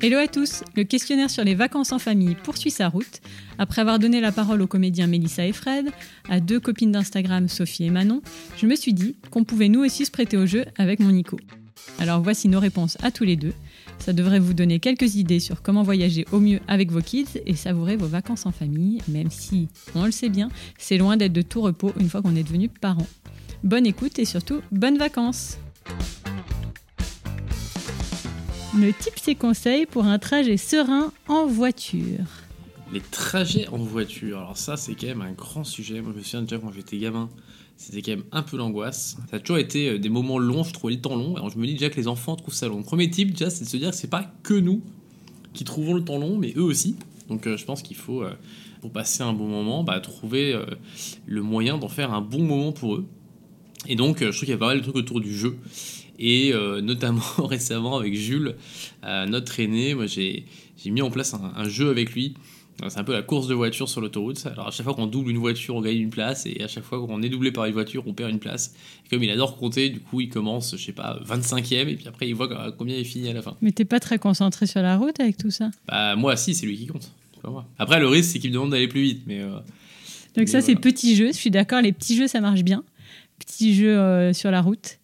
Hello à tous Le questionnaire sur les vacances en famille poursuit sa route. Après avoir donné la parole aux comédiens Mélissa et Fred, à deux copines d'Instagram, Sophie et Manon, je me suis dit qu'on pouvait nous aussi se prêter au jeu avec mon Nico. Alors voici nos réponses à tous les deux. Ça devrait vous donner quelques idées sur comment voyager au mieux avec vos kids et savourer vos vacances en famille, même si, on le sait bien, c'est loin d'être de tout repos une fois qu'on est devenu parent. Bonne écoute et surtout, bonnes vacances Le tips et conseils pour un trajet serein en voiture. Les trajets en voiture, alors ça c'est quand même un grand sujet. Moi je me souviens déjà quand j'étais gamin, c'était quand même un peu l'angoisse. Ça a toujours été euh, des moments longs, je trouvais le temps long. Alors je me dis déjà que les enfants trouvent ça long. Premier type déjà c'est de se dire que c'est pas que nous qui trouvons le temps long, mais eux aussi. Donc euh, je pense qu'il faut, euh, pour passer un bon moment, bah, trouver le moyen d'en faire un bon moment pour eux. Et donc je trouve qu'il y a pas mal de trucs autour du jeu. Et euh, notamment récemment avec Jules, euh, notre aîné, moi j'ai j'ai mis en place un, un jeu avec lui. Euh, C'est un peu la course de voiture sur l'autoroute. Alors à chaque fois qu'on double une voiture, on gagne une place, et à chaque fois qu'on est doublé par une voiture, on perd une place. Et comme il adore compter, du coup il commence, je sais pas, 25ème, et puis après il voit combien il finit à la fin. Mais t'es pas très concentré sur la route avec tout ça? Bah moi si, c'est lui qui compte. c'est pas moi. Après le risque c'est qu'il me demande d'aller plus vite, mais euh, Donc ça, c'est voilà. petits jeux. Je suis d'accord, les petits jeux, ça marche bien. Petits jeux euh, sur la route,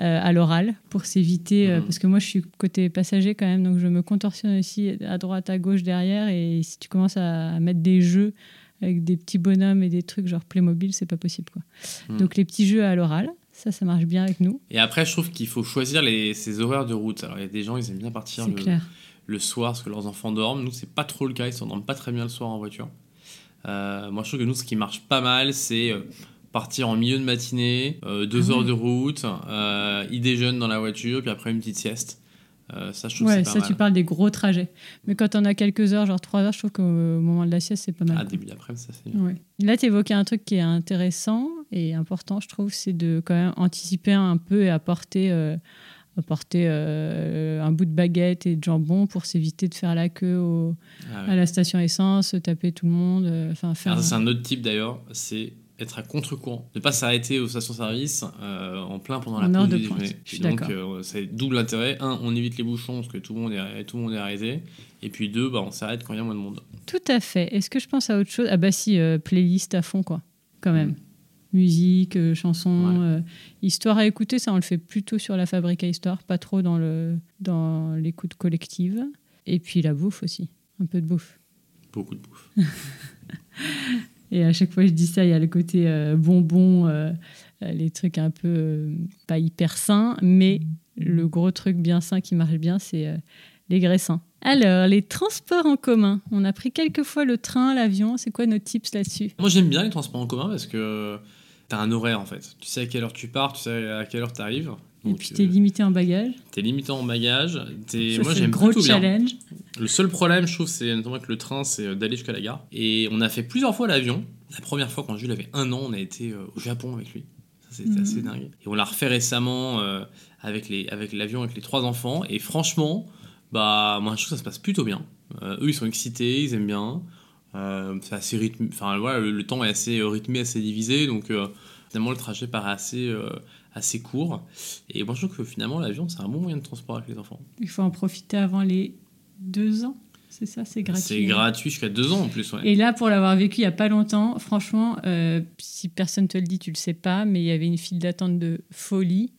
euh, à l'oral, pour s'éviter... euh, Mhm. parce que moi, je suis côté passager quand même, donc je me contorsionne aussi à droite, à gauche, derrière. Et si tu commences à mettre des jeux avec des petits bonhommes et des trucs genre Playmobil, c'est pas possible. Quoi. Mhm. Donc les petits jeux à l'oral, ça, ça marche bien avec nous. Et après, je trouve qu'il faut choisir les, ses horaires de route. Alors, il y a des gens, ils aiment bien partir le, soir parce que leurs enfants dorment. Nous, c'est pas trop le cas. Ils s'endorment pas très bien le soir en voiture. Euh, moi, je trouve que nous, ce qui marche pas mal, c'est partir en milieu de matinée, euh, deux Ah heures ouais. de route, euh, ils déjeunent dans la voiture, puis après une petite sieste. Euh, ça, je trouve Ouais, ça, mal. tu parles des gros trajets. Mais quand on a quelques heures, genre trois heures, je trouve qu'au moment de la sieste, c'est pas mal. Ah, début d'après-midi, ça, c'est bien. Ouais. Là, tu évoquais un truc qui est intéressant et important, je trouve, c'est de quand même anticiper un peu et apporter, euh, apporter euh, un bout de baguette et de jambon pour s'éviter de faire la queue au- Ah, ouais. à la station essence, taper tout le monde. euh, faire. C'est un autre type d'ailleurs, c'est être à contre-courant. Ne pas s'arrêter aux stations-service euh, en plein pendant la pause de déjeuner. je suis Et donc, euh, c'est double intérêt. Un, on évite les bouchons parce que tout le monde est, tout le monde est arrêté. Et puis deux, bah, on s'arrête quand il y a moins de monde. Tout à fait. Est-ce que je pense à autre chose? Ah bah si, euh, playlist à fond, quoi. Quand même. Musique, euh, chansons, Ouais. histoire à écouter, ça on le fait plutôt sur la fabrique à histoire, pas trop dans le dans l'écoute collective. Et puis la bouffe aussi, un peu de bouffe. Beaucoup de bouffe. Et à chaque fois que je dis ça, il y a le côté euh, bonbon, euh, euh, les trucs un peu euh, pas hyper sains, mais le gros truc bien sain qui marche bien, c'est les graissins. Alors, les transports en commun. On a pris quelques fois le train, l'avion. C'est quoi nos tips là-dessus? Moi, j'aime bien les transports en commun parce que t'as un horaire en fait. Tu sais à quelle heure tu pars, tu sais à quelle heure t'arrives. Et Donc, puis, t'es euh, limité en bagage. t'es limité en bagage. T'es- Ça, Moi, j'aime gros bien. Le seul problème, je trouve, c'est notamment avec le train, c'est euh, d'aller jusqu'à la gare. Et on a fait plusieurs fois l'avion. La première fois, quand Jules avait un an, on a été euh, au Japon avec lui. Ça, c'était Mhm. assez dingue. Et on l'a refait récemment euh, avec les avec l'avion avec les trois enfants. Et franchement, bah, moi, je trouve que ça se passe plutôt bien. Euh, eux, ils sont excités, ils aiment bien. Euh, c'est assez rythmé. Enfin, voilà, le, le temps est assez rythmé, assez divisé. Donc, finalement, le trajet paraît assez, assez court. Et moi, je trouve que finalement, l'avion, c'est un bon moyen de transport avec les enfants. Il faut en profiter avant les deux ans. C'est ça, c'est gratuit. C'est gratuit jusqu'à deux ans en plus. Ouais. Et là, pour l'avoir vécu il y a pas longtemps, franchement, euh, si personne te le dit, tu le sais pas, mais il y avait une file d'attente de folie.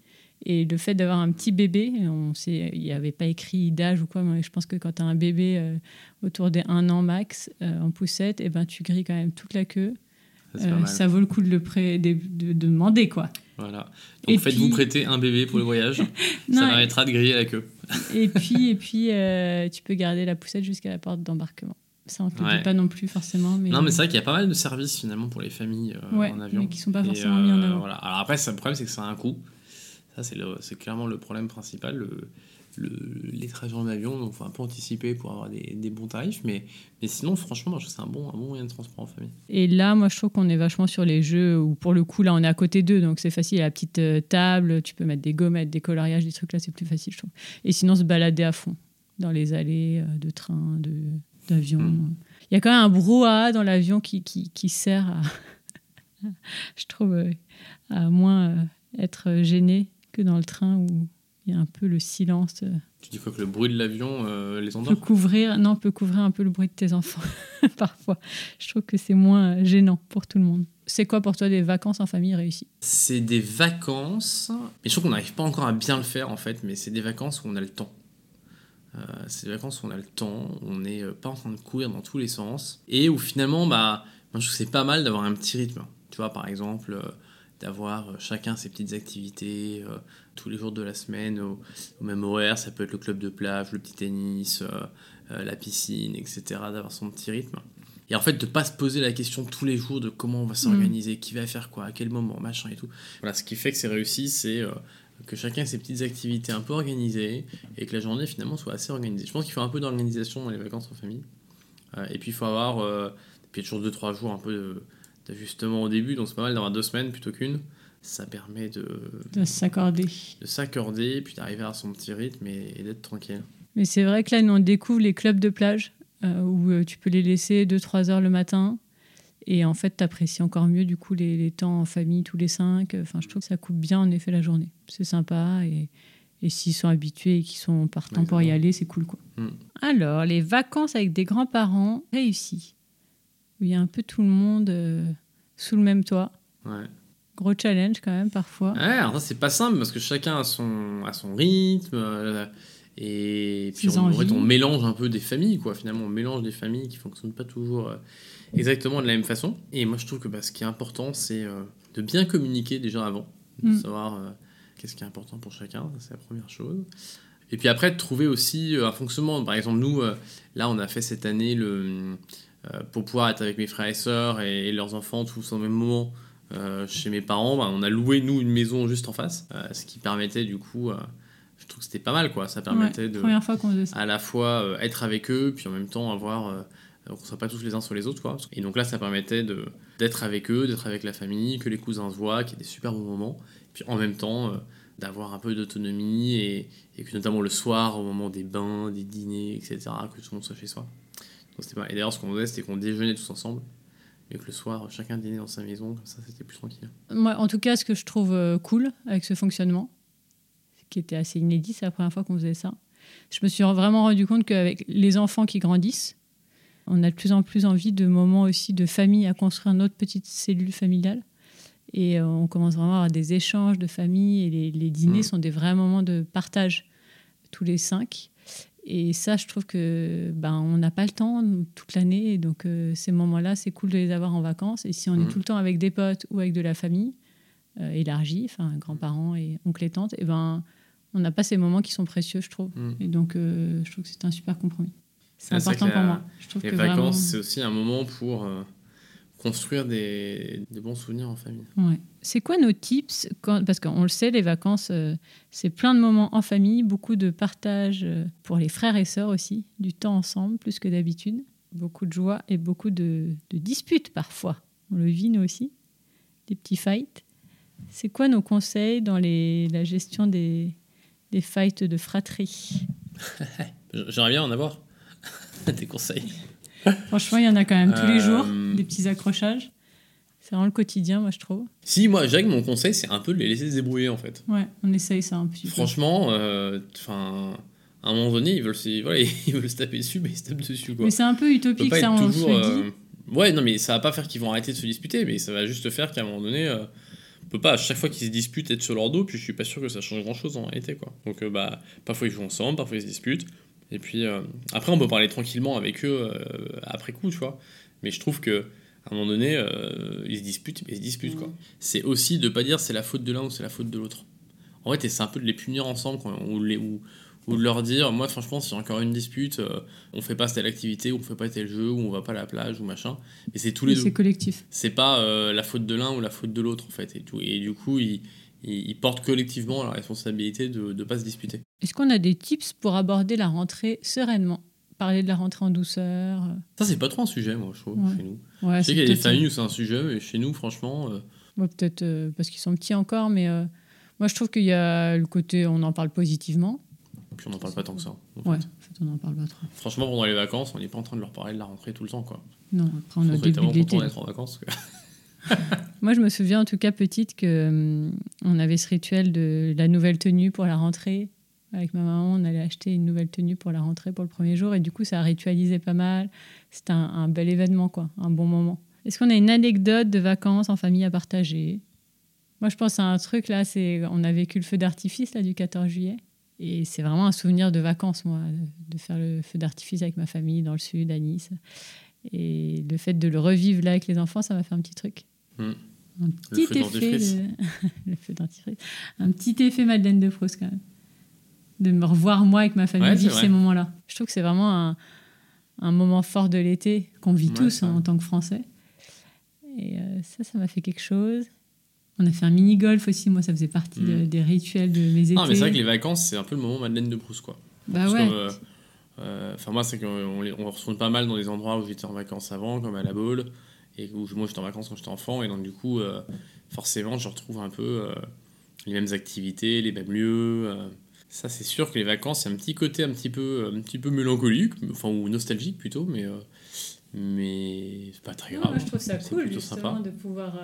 Et le fait d'avoir un petit bébé, on sait, il n'y avait pas écrit d'âge ou quoi, mais je pense que quand tu as un bébé euh, autour des 1 an max euh, en poussette, et ben, tu grilles quand même toute la queue. Ça, Euh, ça vaut le coup de le pré- de demander, quoi. Voilà. Donc faites-vous puis- prêter un bébé pour le voyage. Non, ça et- permettra de griller la queue. Et puis, et puis euh, tu peux garder la poussette jusqu'à la porte d'embarquement. Ça, on ne Ouais. pas non plus forcément. Mais... Non, mais c'est vrai qu'il y a pas mal de services finalement pour les familles euh, Ouais, en avion. mais qui sont pas Et, forcément mis en euh, avant. Voilà. Alors après, ça, le problème, c'est que ça a un coût. Ça, c'est, clairement le problème principal. Le, le- les trajets en avion, donc faut un peu anticiper pour avoir des, des bons tarifs. Mais, mais sinon, franchement, moi, je trouve que c'est un bon, un bon moyen de transport en famille. Et là, moi, je trouve qu'on est vachement sur les jeux où, pour le coup, là, on est à côté d'eux, donc c'est facile. Il y a la petite euh, table, tu peux mettre des gommettes, des coloriages, des trucs là, c'est plus facile, je trouve. Et sinon, se balader à fond dans les allées euh, de train, de, d'avion. Mm. Il y a quand même un brouhaha dans l'avion qui, qui, qui sert à, je trouve, euh, à moins être gêné que dans le train où Il y a un peu le silence. euh, Tu dis quoi que le bruit de l'avion euh, les peut endort couvrir, non, peut couvrir un peu le bruit de tes enfants parfois. Je trouve que c'est moins euh, gênant pour tout le monde. C'est quoi pour toi des vacances en famille réussies? C'est des vacances, mais je trouve qu'on n'arrive pas encore à bien le faire en fait, mais c'est des vacances où on a le temps. Euh, c'est des vacances où on a le temps, on n'est pas en train de courir dans tous les sens, et où finalement, bah, moi je trouve que c'est pas mal d'avoir un petit rythme. Tu vois, par exemple, euh, d'avoir euh, chacun ses petites activités euh, tous les jours de la semaine au, au même horaire. Ça peut être le club de plage, le petit tennis, euh, la piscine, etc. D'avoir son petit rythme. Et en fait, de pas se poser la question tous les jours de comment on va s'organiser, qui va faire quoi, à quel moment, machin et tout. Voilà, ce qui fait que c'est réussi, c'est que chacun ait ses petites activités un peu organisées et que la journée finalement soit assez organisée. Je pense qu'il faut un peu d'organisation dans les vacances en famille. Et puis il faut avoir, euh, puis toujours 2-3 jours un peu de- d'ajustement au début, donc c'est pas mal d'avoir deux semaines plutôt qu'une. Ça permet de, De s'accorder. de s'accorder, puis d'arriver à son petit rythme et, et d'être tranquille. Mais c'est vrai que là, nous, on découvre les clubs de plage euh, où euh, tu peux les laisser 2-3 heures le matin. Et en fait, tu apprécies encore mieux du coup les, les temps en famille tous les cinq. Enfin, je trouve que ça coupe bien en effet la journée. C'est sympa. Et, et s'ils sont habitués et qu'ils sont partants pour y aller, c'est cool. quoi. Mm. Alors, les vacances avec des grands-parents réussies. Où il y a un peu tout le monde euh, sous le même toit. Ouais. Gros challenge quand même parfois. Ouais, alors ça c'est pas simple parce que chacun a son, a son rythme euh, et puis on, en fait, envies. on mélange un peu des familles quoi. Finalement, on mélange des familles qui fonctionnent pas toujours euh, exactement de la même façon. Et moi je trouve que bah, ce qui est important c'est de bien communiquer déjà avant, de Mm. savoir qu'est-ce qui est important pour chacun, c'est la première chose. Et puis après de trouver aussi un fonctionnement. Par exemple nous là on a fait cette année le pour pouvoir être avec mes frères et sœurs et, et leurs enfants tous au même moment euh, chez mes parents, bah, on a loué nous une maison juste en face, euh, ce qui permettait du coup, euh, je trouve que c'était pas mal quoi, ça permettait Ouais, de Première fois qu'on faisait ça. à la fois euh, être avec eux, puis en même temps avoir euh, qu'on soit pas tous les uns sur les autres quoi. Et donc là ça permettait de d'être avec eux, d'être avec la famille, que les cousins se voient, qu'il y ait des super bons moments, puis en même temps euh, d'avoir un peu d'autonomie et, et que notamment le soir au moment des bains, des dîners, etc. que tout le monde soit chez soi. Donc, c'était pas- Et d'ailleurs ce qu'on faisait c'était qu'on déjeunait tous ensemble. Et que le soir, chacun dînait dans sa maison, comme ça c'était plus tranquille. Moi, en tout cas, ce que je trouve euh, cool avec ce fonctionnement, qui était assez inédit, c'est la première fois qu'on faisait ça. Je me suis vraiment rendu compte qu'avec les enfants qui grandissent, on a de plus en plus envie de moments aussi de famille à construire notre petite cellule familiale. Et euh, on commence vraiment à avoir des échanges de famille et les, les dîners Mhm. sont des vrais moments de partage tous les cinq. Et ça, je trouve que ben, on n'a pas le temps nous, toute l'année. Donc, euh, ces moments-là, c'est cool de les avoir en vacances. Et si on est Mhm. tout le temps avec des potes ou avec de la famille euh, élargie, enfin grands-parents et oncles et tantes, et ben, on n'a pas ces moments qui sont précieux, je trouve. Mm. Et donc, euh, je trouve que c'est un super compromis. C'est important pour moi. Je trouve Les que vacances, vraiment- c'est aussi un moment pour construire des, des bons souvenirs en famille. Ouais. C'est quoi nos tips quand- Parce qu'on le sait, les vacances, euh, c'est plein de moments en famille, beaucoup de partage euh, pour les frères et sœurs aussi, du temps ensemble plus que d'habitude, beaucoup de joie et beaucoup de, de disputes parfois. On le vit nous aussi, des petits fights. C'est quoi nos conseils dans les, la gestion des, des fights de fratrie? J'aimerais bien en avoir des conseils. Franchement, il y en a quand même tous les Euh, jours, des petits accrochages. C'est vraiment le quotidien, moi, je trouve. Si, moi, Jacques, mon conseil, c'est un peu de les laisser se débrouiller en fait. Ouais, on essaye ça un petit peu. Franchement, euh, enfin, à un moment donné, ils veulent, se, voilà, ils veulent se taper dessus, mais ils se tapent dessus. Quoi. Mais c'est un peu utopique, ça, on toujours, se euh, dit. Ouais, non, mais ça va pas faire qu'ils vont arrêter de se disputer, mais ça va juste faire qu'à un moment donné, euh, on peut pas à chaque fois qu'ils se disputent être sur leur dos, puis je suis pas sûr que ça change grand chose en réalité, quoi. Donc, euh, bah, parfois ils jouent ensemble, parfois ils se disputent, et puis euh, après on peut parler tranquillement avec eux euh, après coup, tu vois. Mais je trouve que à un moment donné, euh, ils se disputent, mais ils se disputent, quoi. C'est aussi de pas dire c'est la faute de l'un ou c'est la faute de l'autre. En fait, c'est un peu de les punir ensemble, quoi, ou, les, ou, ou de leur dire, moi franchement, y a encore une dispute, on fait pas telle activité, ou on fait pas tel jeu, ou on va pas à la plage, ou machin. Mais c'est tous les Mais deux. C'est collectif. C'est pas la faute de l'un ou la faute de l'autre, en fait. Et, tout. et du coup, ils, ils, ils portent collectivement la responsabilité de ne pas se disputer. Est-ce qu'on a des tips pour aborder la rentrée sereinement? Parler de la rentrée en douceur euh, Ça, c'est pas trop un sujet, moi, je trouve, Ouais. chez nous. ouais, je sais c'est qu'il y a des familles où c'est un sujet, mais chez nous, franchement, euh, Ouais, peut-être euh, parce qu'ils sont petits encore, mais euh, moi je trouve qu'il y a le côté on en parle positivement. puis on n'en parle pas tant que ça. en Ouais, fait. en fait, on n'en parle pas trop. Franchement, pendant les vacances, on n'est pas en train de leur parler de la rentrée tout le temps, quoi. Non, après on a début de l'été. en vacances. que- Moi je me souviens en tout cas petite que hum, on avait ce rituel de la nouvelle tenue pour la rentrée Avec ma maman, on allait acheter une nouvelle tenue pour la rentrée pour le premier jour. Et du coup, ça a ritualisé pas mal. C'était un, un bel événement, quoi. Un bon moment. Est-ce qu'on a une anecdote de vacances en famille à partager? Moi, je pense à un truc là, c'est on a vécu le feu d'artifice là du 14 juillet. Et c'est vraiment un souvenir de vacances, moi, de faire le feu d'artifice avec ma famille dans le sud, à Nice. Et le fait de le revivre là avec les enfants, ça m'a fait un petit truc. Mm. Un petit feu effet. de- le feu dentifrice. Un petit effet Madeleine de Proust, quand même. De me revoir, moi, avec ma famille, Ouais, vivre ces moments-là. Je trouve que c'est vraiment un, un moment fort de l'été qu'on vit Ouais, tous hein, en tant que Français. Et euh, ça, ça m'a fait quelque chose. On a fait un mini-golf aussi. Moi, ça faisait partie Mm. de- des rituels de mes étés. Non, mais c'est vrai que les vacances, c'est un peu le moment Madeleine de Proust, quoi. Bah Parce ouais. euh, euh, Enfin, moi, c'est qu'on les- on retourne pas mal dans des endroits où j'étais en vacances avant, comme à la Baule, et où moi j'étais en vacances quand j'étais enfant, et donc du coup, euh, forcément, je retrouve un peu euh, les mêmes activités, les mêmes lieux. euh. Ça, c'est sûr que les vacances, c'est un petit côté un petit peu, un petit peu mélancolique, enfin, ou nostalgique plutôt, mais, mais c'est pas très Non, grave. moi, je trouve ça C'est cool, justement, sympa. de pouvoir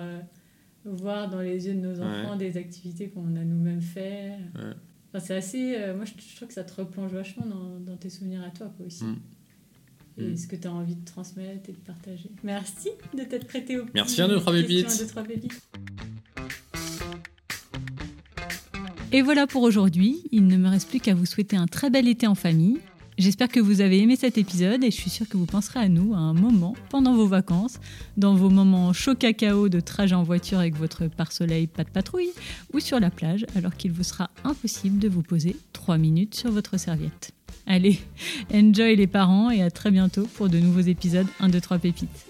voir dans les yeux de nos enfants des activités qu'on a nous-mêmes fait. Ouais. Enfin, c'est assez. moi, je, je trouve que ça te replonge vachement dans, dans tes souvenirs à toi, quoi, aussi. Mm. Et Mm. ce que tu as envie de transmettre et de partager? Merci de t'être prêté au Merci à deux, trois pépites. trois. Et voilà pour aujourd'hui. Il ne me reste plus qu'à vous souhaiter un très bel été en famille. J'espère que vous avez aimé cet épisode et je suis sûre que vous penserez à nous à un moment pendant vos vacances, dans vos moments chaud cacao de trajet en voiture avec votre pare-soleil pas de patrouille ou sur la plage alors qu'il vous sera impossible de vous poser 3 minutes sur votre serviette. Allez, enjoy les parents et à très bientôt pour de nouveaux épisodes 1, 2, 3 pépites.